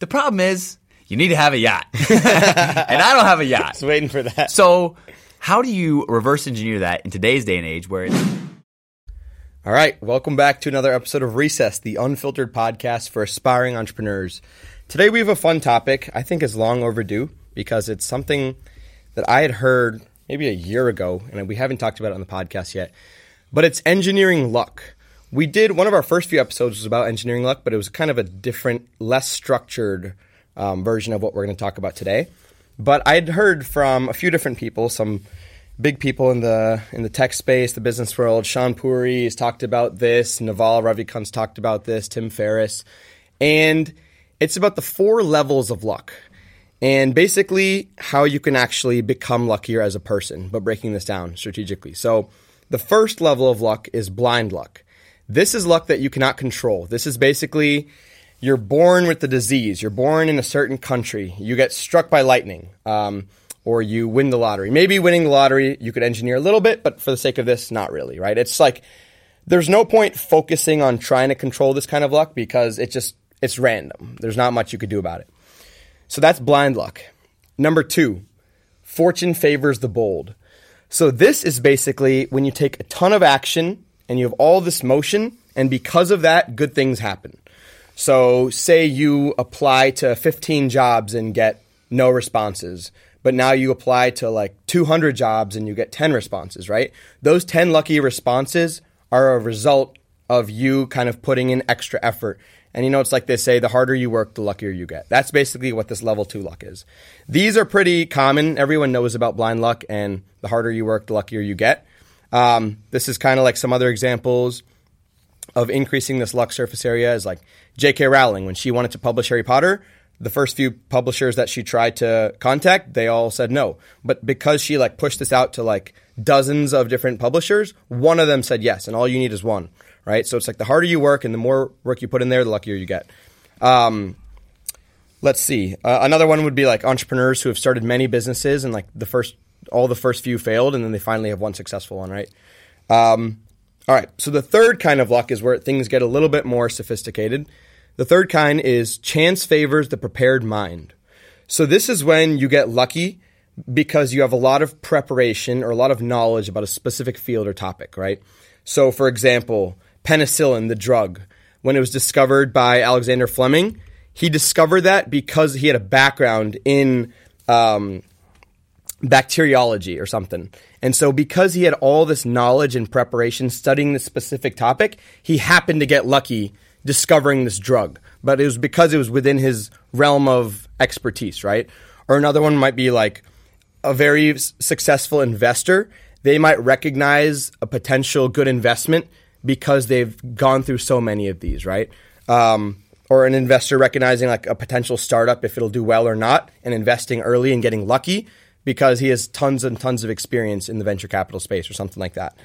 The problem is you need to have a yacht, and I don't have a yacht. Just waiting for that. So, how do you reverse engineer that in today's day and age where it's All right, welcome back to another episode of Recess, the unfiltered podcast for aspiring entrepreneurs. Today we have a fun topic I think is long overdue because it's something that I had heard maybe a year ago, and we haven't talked about it on the podcast yet. But it's engineering luck. We did one of our first few episodes was about engineering luck, but it was kind of a different, less structured um, version of what we're going to talk about today. But I'd heard from a few different people, some big people in the in the tech space, the business world. Shaan Puri has talked about this. Naval Ravikant's talked about this. Tim Ferriss, and it's about the four levels of luck, and basically how you can actually become luckier as a person. But breaking this down strategically, so the first level of luck is blind luck. This is luck that you cannot control. This is basically you're born with the disease. You're born in a certain country. You get struck by lightning. Um, or you win the lottery. Maybe winning the lottery you could engineer a little bit, but for the sake of this, not really, right? It's like there's no point focusing on trying to control this kind of luck because it just it's random. There's not much you could do about it. So that's blind luck. Number 2, fortune favors the bold. So this is basically when you take a ton of action and you have all this motion and because of that good things happen. So say you apply to 15 jobs and get no responses but now you apply to like 200 jobs and you get 10 responses, right? Those 10 lucky responses are a result of you kind of putting in extra effort. And you know, it's like they say, the harder you work, the luckier you get. That's basically what this level two luck is. These are pretty common. Everyone knows about blind luck, and the harder you work, the luckier you get. Um, this is kind of like some other examples of increasing this luck surface area is like J.K. Rowling when she wanted to publish Harry Potter the first few publishers that she tried to contact, they all said no. But because she like pushed this out to like dozens of different publishers, one of them said yes, and all you need is one, right? So it's like the harder you work and the more work you put in there, the luckier you get. Um, let's see. Uh, another one would be like entrepreneurs who have started many businesses and like the first, all the first few failed, and then they finally have one successful one, right? Um, all right. So the third kind of luck is where things get a little bit more sophisticated. The third kind is chance favors the prepared mind. So this is when you get lucky because you have a lot of preparation or a lot of knowledge about a specific field or topic, right? So for example, penicillin, the drug, when it was discovered by Alexander Fleming, he discovered that because he had a background in um, bacteriology or something. And so, because he had all this knowledge and preparation studying this specific topic, he happened to get lucky discovering this drug, but it was because it was within his realm of expertise, right? Or another one might be like a very successful investor. They might recognize a potential good investment because they've gone through so many of these, right? Um, or an investor recognizing like a potential startup if it'll do well or not and investing early and getting lucky because he has tons and tons of experience in the venture capital space or something like that.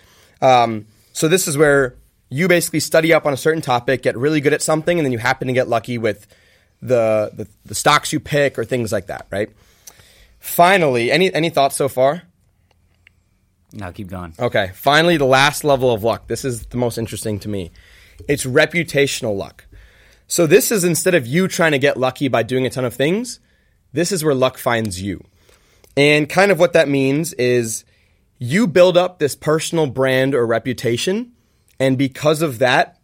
Um, so this is where you basically study up on a certain topic, get really good at something, and then you happen to get lucky with the, the, the stocks you pick or things like that, right? Finally, any any thoughts so far? No, keep going. Okay. Finally, the last level of luck. This is the most interesting to me. It's reputational luck. So this is instead of you trying to get lucky by doing a ton of things, this is where luck finds you. And kind of what that means is you build up this personal brand or reputation and because of that,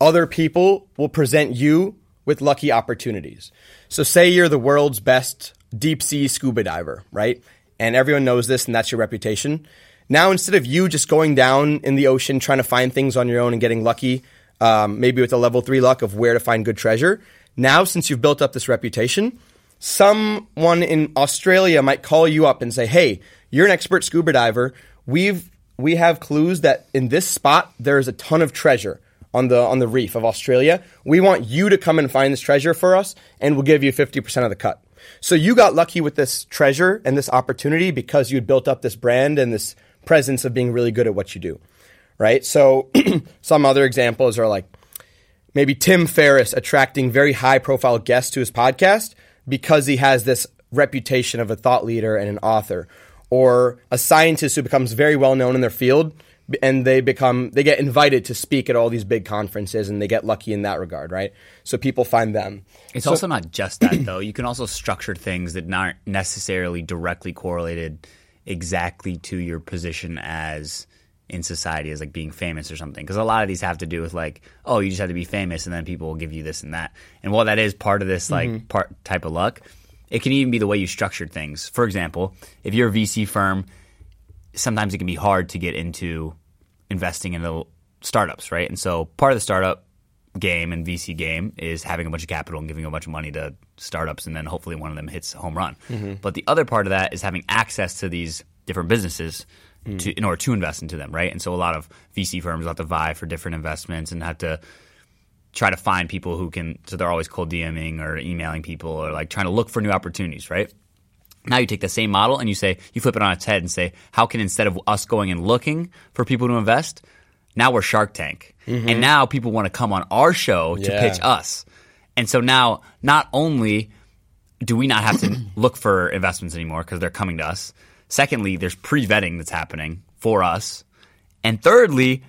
other people will present you with lucky opportunities. So, say you're the world's best deep sea scuba diver, right? And everyone knows this, and that's your reputation. Now, instead of you just going down in the ocean trying to find things on your own and getting lucky, um, maybe with a level three luck of where to find good treasure, now since you've built up this reputation, someone in Australia might call you up and say, Hey, you're an expert scuba diver. We've we have clues that in this spot there is a ton of treasure on the on the reef of Australia. We want you to come and find this treasure for us, and we'll give you fifty percent of the cut. So you got lucky with this treasure and this opportunity because you'd built up this brand and this presence of being really good at what you do, right? So some other examples are like maybe Tim Ferriss attracting very high profile guests to his podcast because he has this reputation of a thought leader and an author or a scientist who becomes very well known in their field And they become they get invited to speak at all these big conferences, and they get lucky in that regard, right? So people find them. It's also not just that though. You can also structure things that aren't necessarily directly correlated exactly to your position as in society as like being famous or something. Because a lot of these have to do with like, oh, you just have to be famous, and then people will give you this and that. And while that is part of this like mm-hmm. part type of luck, it can even be the way you structured things. For example, if you're a VC firm, sometimes it can be hard to get into investing in the startups, right? And so part of the startup game and VC game is having a bunch of capital and giving a bunch of money to startups, and then hopefully one of them hits a home run. Mm-hmm. But the other part of that is having access to these different businesses to, hmm. in order to invest into them, right? And so a lot of VC firms have to vie for different investments and have to try to find people who can. So they're always cold DMing or emailing people or like trying to look for new opportunities, right? Now you take the same model and you say you flip it on its head and say, how can instead of us going and looking for people to invest, now we're Shark Tank, mm-hmm. and now people want to come on our show to Yeah. pitch us, and so now not only do we not have to look for investments anymore because they're coming to us. Secondly, there's pre-vetting that's happening for us, and thirdly,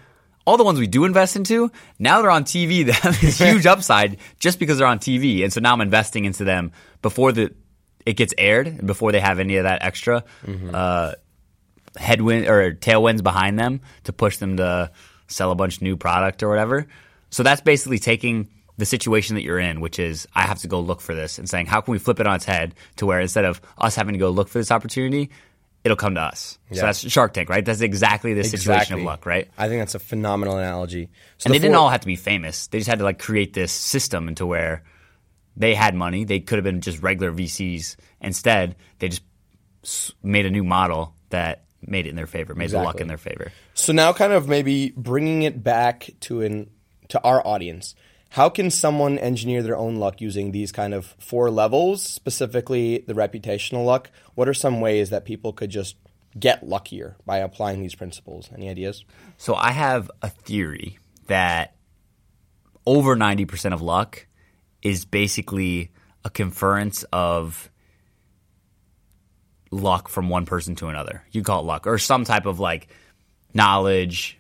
all the ones we do invest into now they're on TV. They have this huge upside just because they're on TV, and so now I'm investing into them before the it gets aired and before they have any of that extra uh, headwind or tailwinds behind them to push them to sell a bunch of new product or whatever. So that's basically taking the situation that you're in, which is I have to go look for this and saying, how can we flip it on its head to where instead of us having to go look for this opportunity, it'll come to us. So that's Shark Tank, right? That's exactly the situation of luck, right? I think that's a phenomenal analogy. So and the they didn't all have to be famous. They just had to like create this system into where they had money. They could have been just regular VCs. Instead, they just made a new model that made it in their favor, made the luck in their favor. So now, kind of maybe bringing it back to an to our audience. How can someone engineer their own luck using these kind of four levels, specifically the reputational luck? What are some ways that people could just get luckier by applying these principles? Any ideas? So I have a theory that over 90% of luck is basically a conference of luck from one person to another. You call it luck or some type of like knowledge,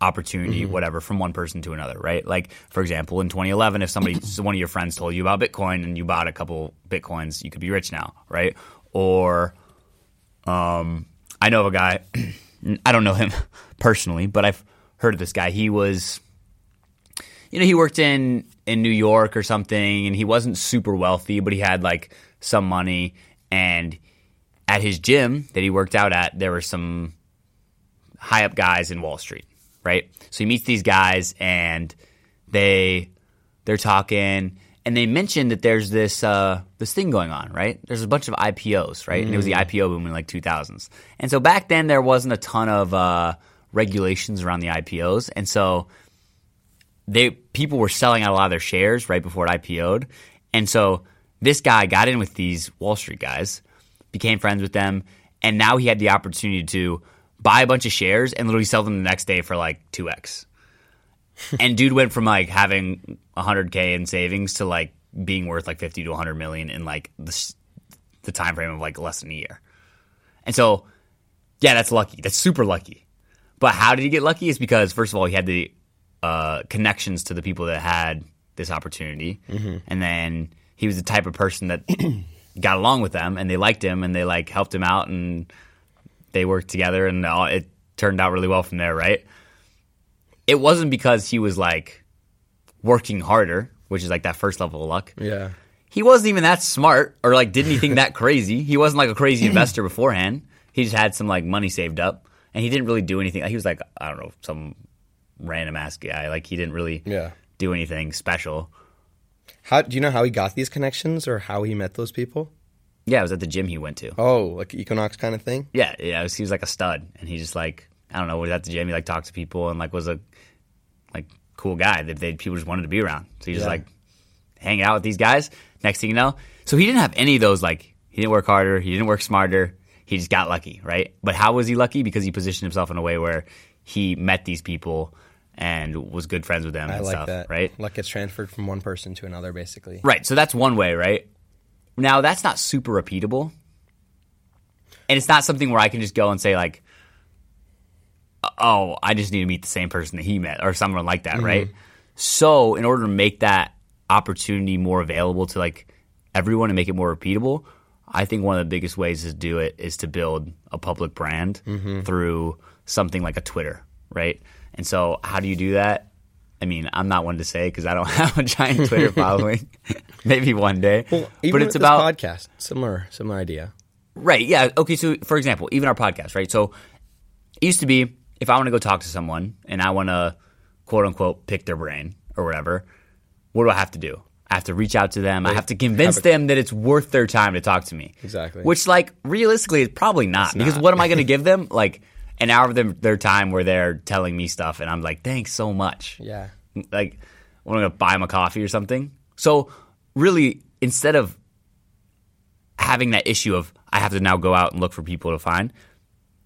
opportunity, whatever, from one person to another, right? Like, for example, in 2011, if somebody, one of your friends told you about Bitcoin and you bought a couple Bitcoins, you could be rich now, right? Or, um, I know of a guy, I don't know him personally, but I've heard of this guy. He was, you know, he worked in in New York or something, and he wasn't super wealthy, but he had like some money. And at his gym that he worked out at, there were some high up guys in Wall Street, right? So he meets these guys, and they they're talking, and they mentioned that there's this uh, this thing going on, right? There's a bunch of IPOs, right? And it was the IPO boom in like 2000s, and so back then there wasn't a ton of uh, regulations around the IPOs, and so they people were selling out a lot of their shares right before it IPO'd, and so this guy got in with these Wall Street guys, became friends with them, and now he had the opportunity to buy a bunch of shares and literally sell them the next day for like two x. and dude went from like having 100k in savings to like being worth like 50 to 100 million in like the the time frame of like less than a year. And so, yeah, that's lucky. That's super lucky. But how did he get lucky? Is because first of all, he had the uh, connections to the people that had this opportunity, and then he was the type of person that got along with them, and they liked him, and they like helped him out, and they worked together, and all, it turned out really well from there, right? It wasn't because he was like working harder, which is like that first level of luck Yeah. he wasn't even that smart or like did anything that crazy. He wasn't like a crazy investor beforehand. He just had some like money saved up and he didn't really do anything. He was like, I don't know, some random ass guy. Like he didn't really Yeah. do anything special. How do you know how he got these connections or how he met those people? Yeah, it was at the gym he went to. Oh, like Equinox kind of thing. Yeah, yeah, was, he was like a stud and he just like, I don't know, was at the gym, he like talked to people and like was a like cool guy that they people just wanted to be around. So he just like hang out with these guys. Next thing you know, so he didn't have any of those. Like he didn't work harder, he didn't work smarter. He just got lucky, right? But how was he lucky? Because he positioned himself in a way where he met these people and was good friends with them I and like stuff, that. right? Luck gets transferred from one person to another, basically. Right. So that's one way, right? Now that's not super repeatable. And it's not something where I can just go and say like oh, I just need to meet the same person that he met or someone like Mm-hmm. that, right? So, in order to make that opportunity more available to like everyone and make it more repeatable, I think one of the biggest ways to do it is to build a public brand Mm-hmm. through something like a Twitter, right? And so, how do you do that? I mean, I'm not one to say because I don't have a giant Twitter following. Maybe one day, Even but it's about podcast. Similar, similar idea. Right. Yeah. Okay. So, for example, even our podcast, right? So, it used to be if I want to go talk to someone and I want to quote unquote pick their brain or whatever, what do I have to do? I have to reach out to them. I have to convince have a- them that it's worth their time to talk to me. Exactly. Which, like, realistically, it's probably not. because not. what am I going to give them? Like, an hour of them, their time where they're telling me stuff, and I'm like, thanks so much Yeah. like I'm gonna buy him a coffee or something. So really, instead of having that issue of I have to now go out and look for people to find,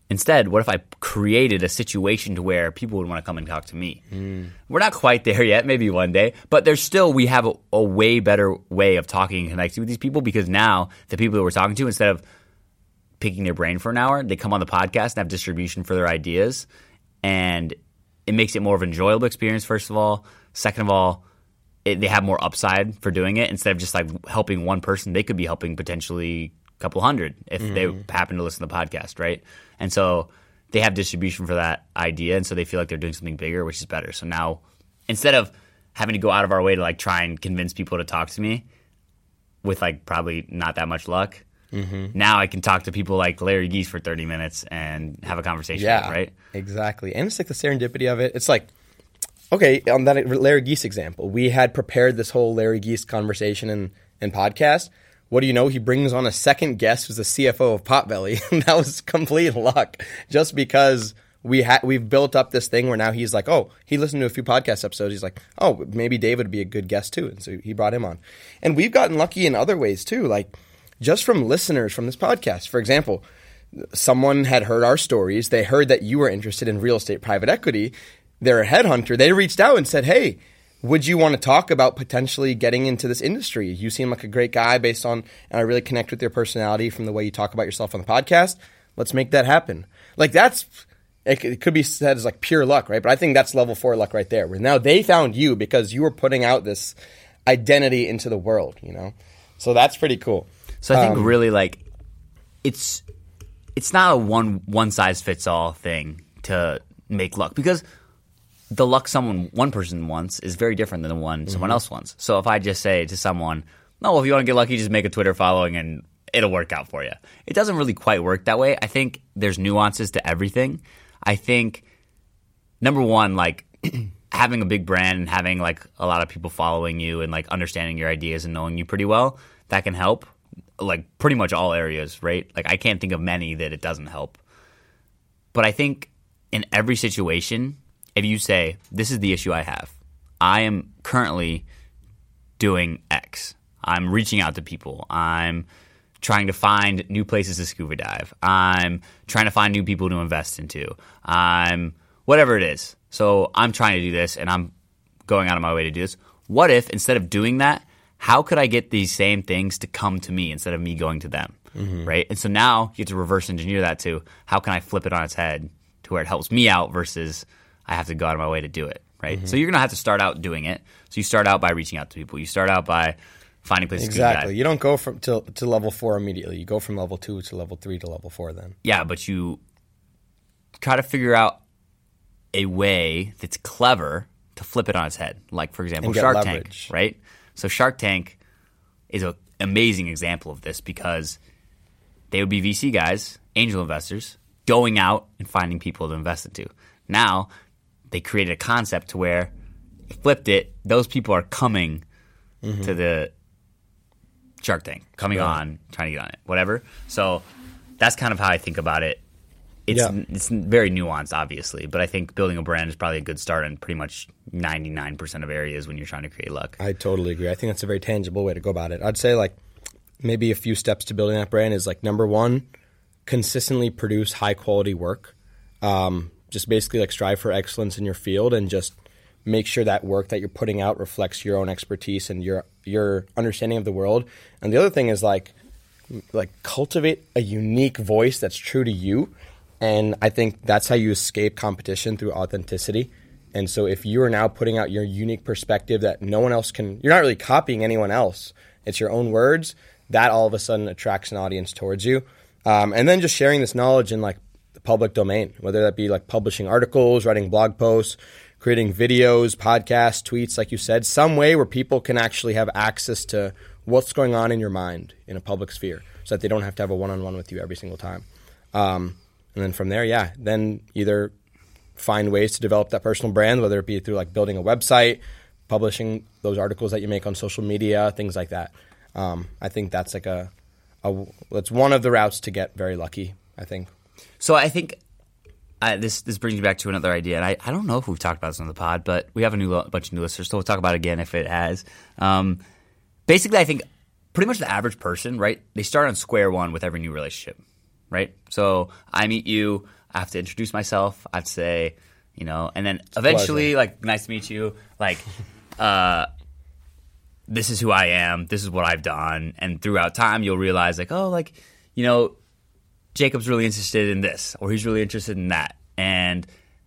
instead, what if I created a situation to where people would want to come and talk to me? Mm. We're not quite there yet, maybe one day, but there's still we have a, a way better way of talking and connecting with these people because now the people that we're talking to, instead of picking their brain for an hour, they come on the podcast and have distribution for their ideas, and it makes it more of an enjoyable experience. First of all, second of all, it, they have more upside for doing it instead of just like helping one person. They could be helping potentially a couple hundred if they mm-hmm. happen to listen to the podcast, right? And so they have distribution for that idea, and so they feel like they're doing something bigger, which is better. So now instead of having to go out of our way to like try and convince people to talk to me with like probably not that much luck. Mm-hmm. Now I can talk to people like Larry Gies for 30 minutes and have a conversation, Yeah. with, right? Exactly. And it's like the serendipity of it. It's like, okay, on that Larry Gies example, we had prepared this whole Larry Gies conversation and, and podcast. What do you know? He brings on a second guest who's the CFO of Potbelly. And that was complete luck just because we had we've built up this thing where now he's like, oh, he listened to a few podcast episodes. He's like, oh, maybe David would be a good guest too. And so he brought him on. And we've gotten lucky in other ways too, like just from listeners from this podcast. For example, someone had heard our stories. They heard that you were interested in real estate private equity. They're a headhunter. They reached out and said, Hey, would you want to talk about potentially getting into this industry? You seem like a great guy based on, and I really connect with your personality from the way you talk about yourself on the podcast. Let's make that happen. Like that's, it could be said as like pure luck, right? But I think that's level four luck right there. Where now they found you because you were putting out this identity into the world, you know? So that's pretty cool. So I think um, really like it's it's not a one one size fits all thing to make luck because the luck someone one person wants is very different than the one someone mm-hmm. else wants. So if I just say to someone, oh, "No, if you want to get lucky, just make a Twitter following and it'll work out for you." It doesn't really quite work that way. I think there's nuances to everything. I think number one, like having a big brand and having like a lot of people following you and like understanding your ideas and knowing you pretty well, that can help. Like pretty much all areas, right? Like I can't think of many that it doesn't help. But I think in every situation, if you say, This is the issue I have, I am currently doing X. I'm reaching out to people. I'm trying to find new places to scuba dive. I'm trying to find new people to invest into. I'm whatever it is. So I'm trying to do this and I'm going out of my way to do this. What if instead of doing that, how could I get these same things to come to me instead of me going to them? Mm-hmm. Right? And so now you have to reverse engineer that to how can I flip it on its head to where it helps me out versus I have to go out of my way to do it. Right? Mm-hmm. So you're gonna have to start out doing it. So you start out by reaching out to people. You start out by finding places to. Exactly. You don't go from to, to level four immediately. You go from level two to level three to level four. Then Yeah, but you try to figure out a way that's clever to flip it on its head. Like for example, Shark leverage. Tank, right? So Shark Tank is an amazing example of this because they would be VC guys, angel investors, going out and finding people to invest into. Now they created a concept to where flipped it. Those people are coming Mm-hmm. to the Shark Tank, coming on, trying to get on it, whatever. So that's kind of how I think about it. It's Yeah. it's very nuanced, obviously, but I think building a brand is probably a good start in pretty much ninety nine percent of areas when you're trying to create luck. I totally agree. I think that's a very tangible way to go about it. I'd say like maybe a few steps to building that brand is like number one, consistently produce high quality work. Um, just basically like strive for excellence in your field and just make sure that work that you're putting out reflects your own expertise and your your understanding of the world. And the other thing is like like cultivate a unique voice that's true to you. And I think that's how you escape competition through authenticity. And so if you are now putting out your unique perspective that no one else can, you're not really copying anyone else. It's your own words. That all of a sudden attracts an audience towards you. Um, and then just sharing this knowledge in like the public domain, whether that be like publishing articles, writing blog posts, creating videos, podcasts, tweets, like you said, some way where people can actually have access to what's going on in your mind in a public sphere so that they don't have to have a one on one with you every single time. Um, and then from there, yeah, then either find ways to develop that personal brand, whether it be through like building a website, publishing those articles that you make on social media, things like that. Um, I think that's like a, a that's one of the routes to get very lucky. I think. So I think I, this this brings me back to another idea, and I, I don't know if we've talked about this on the pod, but we have a new a bunch of new listeners, so we'll talk about it again if it has. Um, basically, I think pretty much the average person, right? They start on square one with every new relationship, right? So I meet you, I have to introduce myself, I have to say, you know, and then eventually, like, nice to meet you, like, uh, this is who I am, this is what I've done, and throughout time, you'll realize, like, oh, like, you know, Jacob's really interested in this, or he's really interested in that, and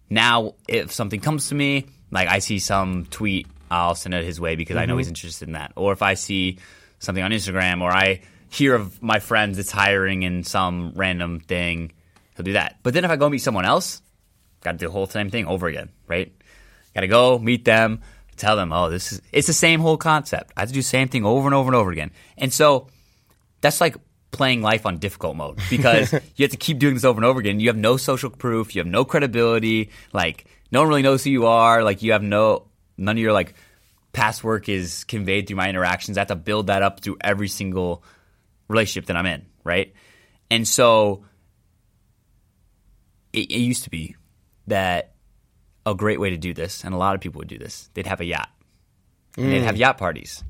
now if something comes to me, like I see some tweet, I'll send it his way because I know he's interested in that, or if I see something on Instagram, or I hear of my friends that's hiring in some random thing, he'll do that. But then if I go meet someone else, got to do the whole same thing over again, right? Got to go meet them, tell them, oh, this is it's the same whole concept. I have to do the same thing over and over and over again, and so that's like playing life on difficult mode because you have to keep doing this over and over again. You have no social proof, you have no credibility, like no one really knows who you are, like you have no none of your like past work is conveyed through my interactions. I have to build that up through every single relationship that I'm in, right? And so it, it used to be that a great way to do this, and a lot of people would do this, they'd have a yacht. And they'd have mm. yacht parties.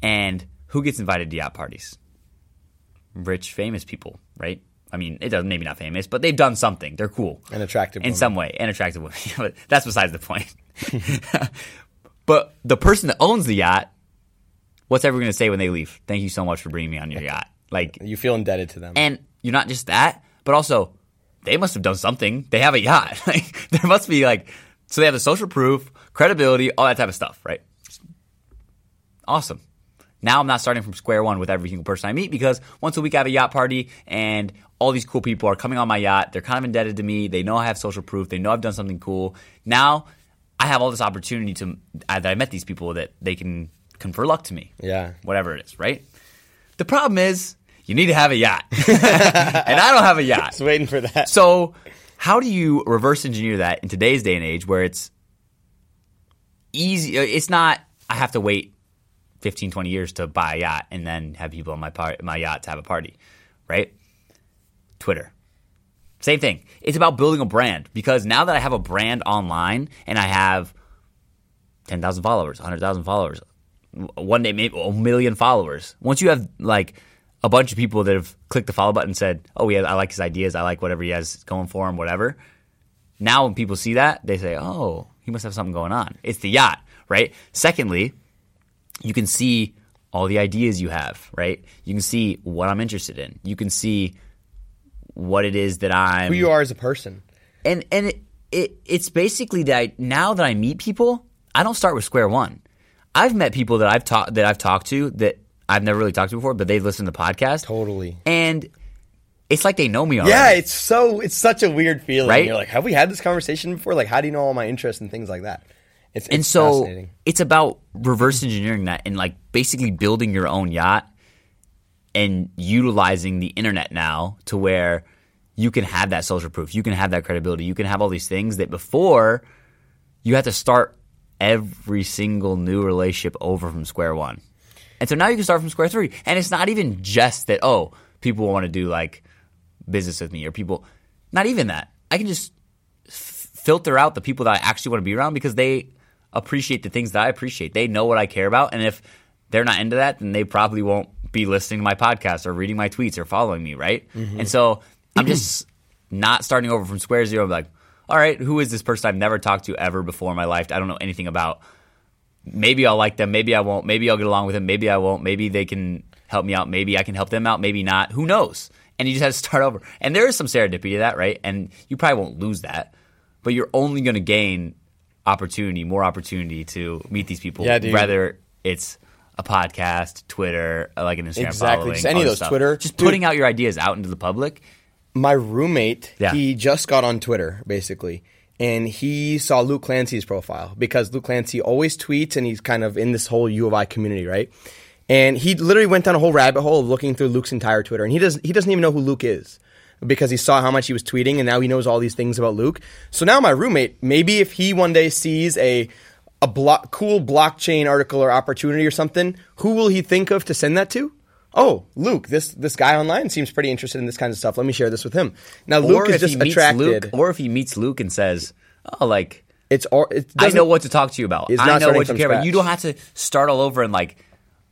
And who gets invited to yacht parties? Rich, famous people, right? I mean, it doesn't maybe not famous, but they've done something. They're cool and attractive in some way, and attractive women. but that's besides the point. but the person that owns the yacht, what's everyone going to say when they leave? Thank you so much for bringing me on your yacht. Like, You feel indebted to them. and you're not just that, but also they must have done something. They have a yacht. Like, there must be like, so they have the social proof, credibility, all that type of stuff, right? Awesome. Now I'm not starting from square one with every single person I meet because once a week I have a yacht party and all these cool people are coming on my yacht. They're kind of indebted to me. They know I have social proof. They know I've done something cool. Now I have all this opportunity to uh, that I met these people that they can confer luck to me. Yeah. Whatever it is, right? The problem is you need to have a yacht. and I don't have a yacht. Just waiting for that. So, how do you reverse engineer that in today's day and age where it's easy? uh, It's not, I have to wait 15, 20 years to buy a yacht and then have people on my, par- my yacht to have a party, right? Twitter. Same thing. It's about building a brand because now that I have a brand online and I have 10,000 followers, 100,000 followers, one day maybe a million followers. Once you have like a bunch of people that have clicked the follow button said, "Oh yeah, I like his ideas. I like whatever he has going for him, whatever." Now when people see that, they say, "Oh, he must have something going on." It's the yacht, right? Secondly, you can see all the ideas you have, right? You can see what I'm interested in. You can see what it is that I'm Who you are as a person. and and it, it it's basically that I, now that I meet people, I don't start with square one. I've met people that I've talked that I've talked to that I've never really talked to before, but they've listened to the podcast. Totally. and it's like they know me already. Yeah, it's so it's such a weird feeling. Right? You're like, have we had this conversation before? Like, how do you know all my interests and things like that? It's, it's and so it's about reverse engineering that and like basically building your own yacht and utilizing the internet now to where you can have that social proof, you can have that credibility, you can have all these things that before you had to start every single new relationship over from square one. And so now you can start from square three. And it's not even just that, oh, people want to do like business with me or people, not even that. I can just f- filter out the people that I actually want to be around because they appreciate the things that I appreciate. They know what I care about. And if they're not into that, then they probably won't be listening to my podcast or reading my tweets or following me, right? Mm-hmm. And so I'm just not starting over from square zero. I'm like, all right, who is this person I've never talked to ever before in my life? I don't know anything about. Maybe I'll like them. Maybe I won't. Maybe I'll get along with them. Maybe I won't. Maybe they can help me out. Maybe I can help them out. Maybe not. Who knows? and you just have to start over. And there is some serendipity to that, right? And you probably won't lose that, but you're only going to gain opportunity, more opportunity to meet these people. Yeah, dude. Whether it's a podcast, Twitter, uh, like an Instagram Exactly. following, Just any of those stuff. Twitter- just Dude. putting out your ideas out into the public. my roommate, Yeah. he just got on Twitter basically, and he saw Luke Clancy's profile because Luke Clancy always tweets, and he's kind of in this whole U of I community, right? And he literally went down a whole rabbit hole of looking through Luke's entire Twitter, and he does he doesn't even know who Luke is because he saw how much he was tweeting, and now he knows all these things about Luke. So now my roommate, maybe if he one day sees a a block, cool blockchain article or opportunity or something, who will he think of to send that to? Oh, Luke, this this guy online seems pretty interested in this kind of stuff. Let me share this with him. Now Luke or is if just he meets attracted. Luke, or if he meets Luke and says, "Oh, like it's all. It I know what to talk to you about. I know what you care about. You don't have to start all over and like,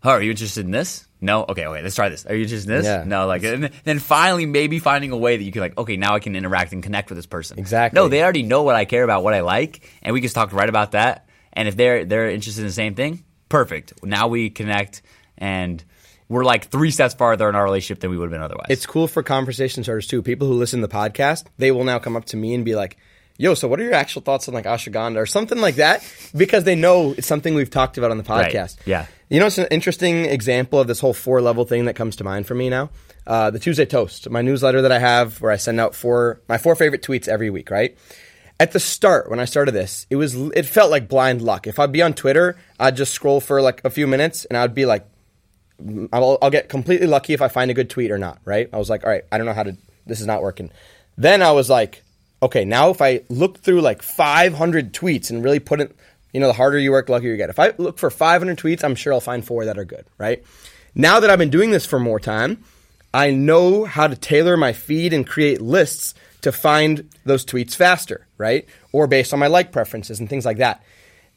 oh, are you interested in this? No, okay, okay, let's try this. Are you interested in this? Yeah. No, like, and then finally maybe finding a way that you can like, okay, now I can interact and connect with this person. Exactly. No, they already know what I care about, what I like, and we can talk right about that. And if they're they're interested in the same thing, perfect. Now we connect, and we're like three steps farther in our relationship than we would have been otherwise. It's cool for conversation starters too. People who listen to the podcast, they will now come up to me and be like, "Yo, so what are your actual thoughts on like ashwagandha or something like that?" Because they know it's something we've talked about on the Right. podcast. Yeah. You know, it's an interesting example of this whole four level thing that comes to mind for me now. Uh, the Tuesday Toast, my newsletter that I have, where I send out four my four favorite tweets every week. Right. At the start, when I started this, it was it felt like blind luck. If I'd be on Twitter, I'd just scroll for like a few minutes, and I'd be like, I'll, I'll get completely lucky if I find a good tweet or not, right? I was like, all right, I don't know how to, this is not working. Then I was like, okay, now if I look through like 500 tweets and really put it, you know, the harder you work, luckier you get. If I look for 500 tweets, I'm sure I'll find four that are good, right? Now that I've been doing this for more time, I know how to tailor my feed and create lists to find those tweets faster, right? Or based on my like preferences and things like that.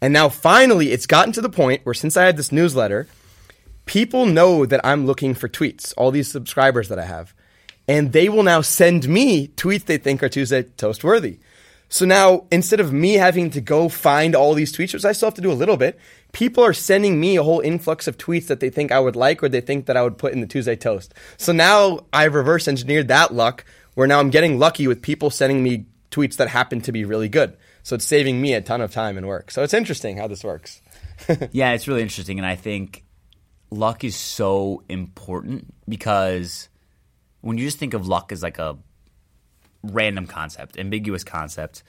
And now finally, it's gotten to the point where since I had this newsletter, people know that I'm looking for tweets, all these subscribers that I have. And they will now send me tweets they think are Tuesday Toast worthy. So now, instead of me having to go find all these tweets, which I still have to do a little bit, people are sending me a whole influx of tweets that they think I would like or they think that I would put in the Tuesday Toast. So now I've reverse engineered that luck where now I'm getting lucky with people sending me tweets that happen to be really good. So it's saving me a ton of time and work. So it's interesting how this works. Yeah, it's really interesting, and I think luck is so important because when you just think of luck as like a random concept, ambiguous concept,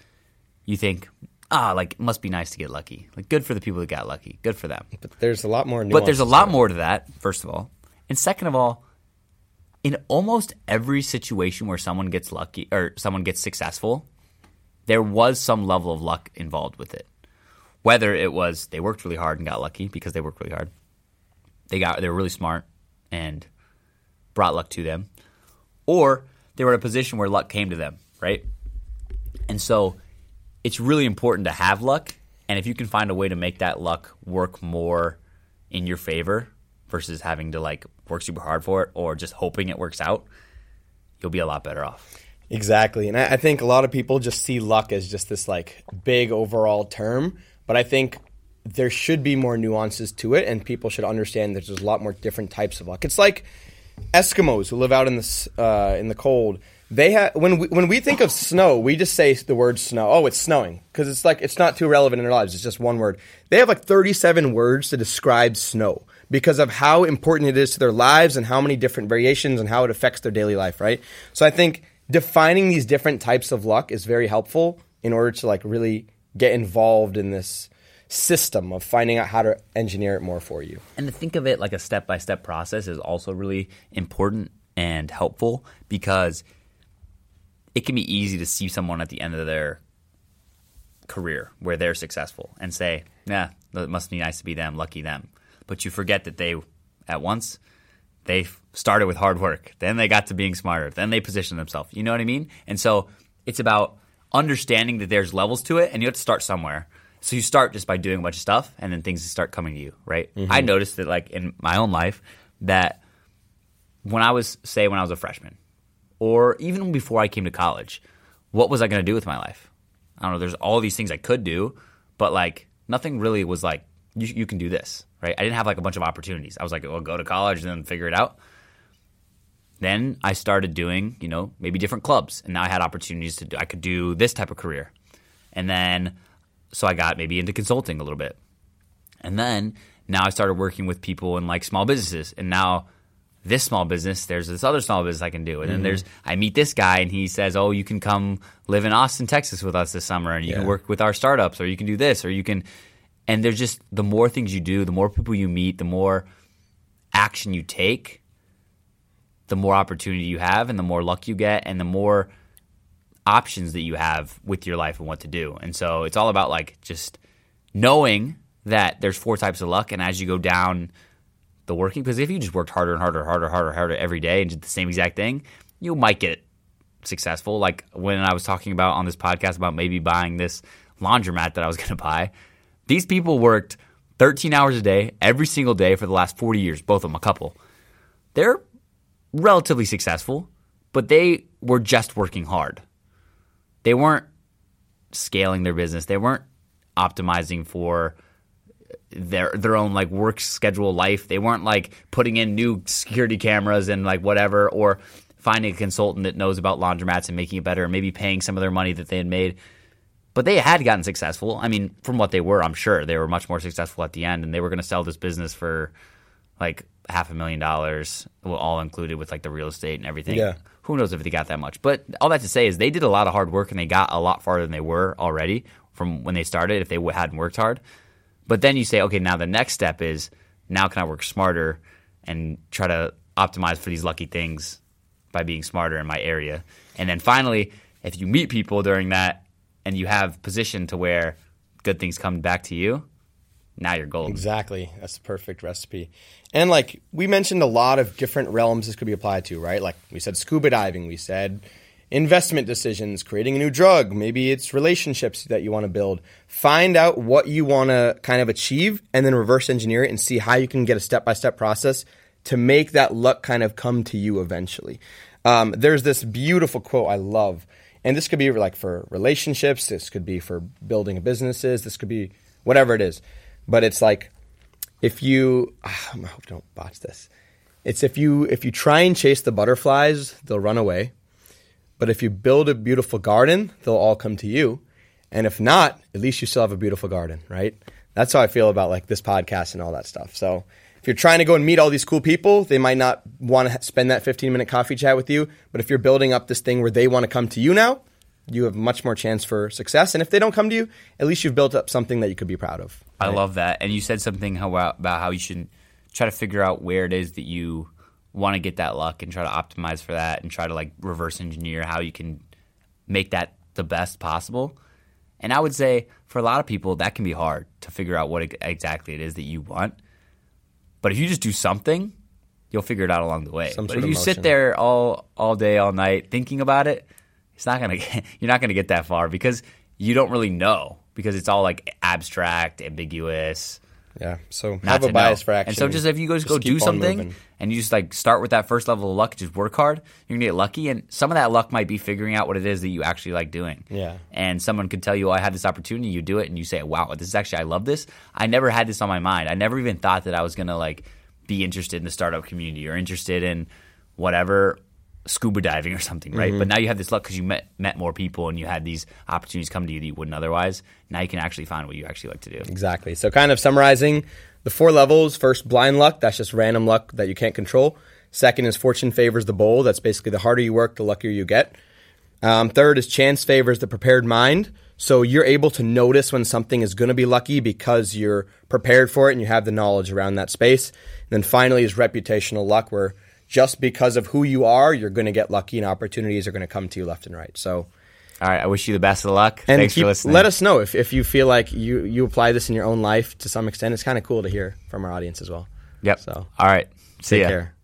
you think, ah, like it must be nice to get lucky. Like good for the people that got lucky. Good for them. But there's a lot more But there's a lot more to that, first of all. And second of all, in almost every situation where someone gets lucky or someone gets successful, there was some level of luck involved with it. Whether it was they worked really hard and got lucky because they worked really hard. They got they were really smart and brought luck to them. Or they were in a position where luck came to them, right? And so it's really important to have luck. And if you can find a way to make that luck work more in your favor versus having to like work super hard for it or just hoping it works out, you'll be a lot better off. Exactly. And I, I think a lot of people just see luck as just this like big overall term. But I think there should be more nuances to it, and people should understand that there's a lot more different types of luck. It's like Eskimos who live out in the uh, in the cold. They have when we, when we think of snow, we just say the word snow. Oh, it's snowing because it's like it's not too relevant in their lives. It's just one word. They have like 37 words to describe snow because of how important it is to their lives and how many different variations and how it affects their daily life. Right. So I think defining these different types of luck is very helpful in order to like really get involved in this system of finding out how to engineer it more for you. And to think of it like a step by step process is also really important and helpful because it can be easy to see someone at the end of their career where they're successful and say, "Nah, it must be nice to be them, lucky them." But you forget that they, at once, they started with hard work. Then they got to being smarter. Then they positioned themselves. You know what I mean? And so it's about understanding that there's levels to it, and you have to start somewhere. So you start just by doing a bunch of stuff, and then things start coming to you, right? I mm-hmm. noticed that, like in my own life, that when I was, say, when I was a freshman, or even before I came to college, what was I going to do with my life? I don't know. There's all these things I could do, but like nothing really was like you, you can do this, right? I didn't have like a bunch of opportunities. I was like, well, go to college and then figure it out. then I started doing, you know, maybe different clubs, and now I had opportunities to do. I could do this type of career, and then so I got maybe into consulting a little bit, and then now I started working with people in like small businesses, and now this small business, there's this other small business I can do, and Mm-hmm. then there's I meet this guy, and he says, oh, you can come live in Austin, Texas, with us this summer, and you Yeah. can work with our startups, or you can do this, or you can, and there's just the more things you do, the more people you meet, the more action you take, the more opportunity you have and the more luck you get and the more options that you have with your life and what to do. And so it's all about like just knowing that there's four types of luck and as you go down the working because if you just worked harder and harder, harder, harder, harder every day and did the same exact thing, you might get successful. Like when I was talking about on this podcast about maybe buying this laundromat that I was going to buy, these people worked 13 hours a day every single day for the last 40 years, both of them a couple. They're relatively successful, but they were just working hard. They weren't scaling their business. They weren't optimizing for their their own like work schedule life. They weren't like putting in new security cameras and like whatever or finding a consultant that knows about laundromats and making it better and maybe paying some of their money that they had made. But they had gotten successful. I mean, from what they were, I'm sure they were much more successful at the end and they were going to sell this business for like half a million dollars, well, all included with like the real estate and everything. Yeah. Who knows if they got that much? But all that to say is they did a lot of hard work and they got a lot farther than they were already from when they started if they hadn't worked hard. But then you say, okay, now the next step is now can I work smarter and try to optimize for these lucky things by being smarter in my area. And then finally, if you meet people during that and you have position to where good things come back to you, now you're golden. Exactly. That's the perfect recipe. And like we mentioned a lot of different realms this could be applied to, right? Like we said scuba diving, we said investment decisions, creating a new drug, maybe it's relationships that you want to build. Find out what you want to kind of achieve and then reverse engineer it and see how you can get a step-by-step process to make that luck kind of come to you eventually. Um, there's this beautiful quote I love, and this could be like for relationships, this could be for building businesses, this could be whatever it is. But it's like if you ah, I hope don't botch this. It's if you if you try and chase the butterflies, they'll run away. But if you build a beautiful garden, they'll all come to you. And if not, at least you still have a beautiful garden, right? That's how I feel about like this podcast and all that stuff. So if you're trying to go and meet all these cool people, they might not want to spend that 15 minute coffee chat with you. But if you're building up this thing where they want to come to you now, you have much more chance for success. And if they don't come to you, at least you've built up something that you could be proud of. I love that. And you said something about how you should try to figure out where it is that you want to get that luck and try to optimize for that and try to like reverse engineer how you can make that the best possible. And I would say for a lot of people that can be hard to figure out what exactly it is that you want. But if you just do something, you'll figure it out along the way. Some but if you motion. sit there all all day all night thinking about it, it's not going to you're not going to get that far because you don't really know because it's all like abstract, ambiguous. Yeah. So Not have a bias know. for action. And so just if you guys go do something moving. and you just like start with that first level of luck, just work hard, you're gonna get lucky. And some of that luck might be figuring out what it is that you actually like doing. Yeah. And someone could tell you, oh, I had this opportunity, you do it, and you say, wow, this is actually I love this. I never had this on my mind. I never even thought that I was gonna like be interested in the startup community or interested in whatever scuba diving or something, right? Mm-hmm. But now you have this luck because you met met more people and you had these opportunities come to you that you wouldn't otherwise. Now you can actually find what you actually like to do. Exactly. So, kind of summarizing the four levels first, blind luck. That's just random luck that you can't control. Second is fortune favors the bold. That's basically the harder you work, the luckier you get. Um, third is chance favors the prepared mind. So, you're able to notice when something is going to be lucky because you're prepared for it and you have the knowledge around that space. And then finally is reputational luck, where just because of who you are, you're going to get lucky and opportunities are going to come to you left and right. So, All right, I wish you the best of luck. and Thanks keep, for listening. let us know if, if you feel like you, you apply this in your own life to some extent. It's kind of cool to hear from our audience as well. Yep. So all right. See take ya. care.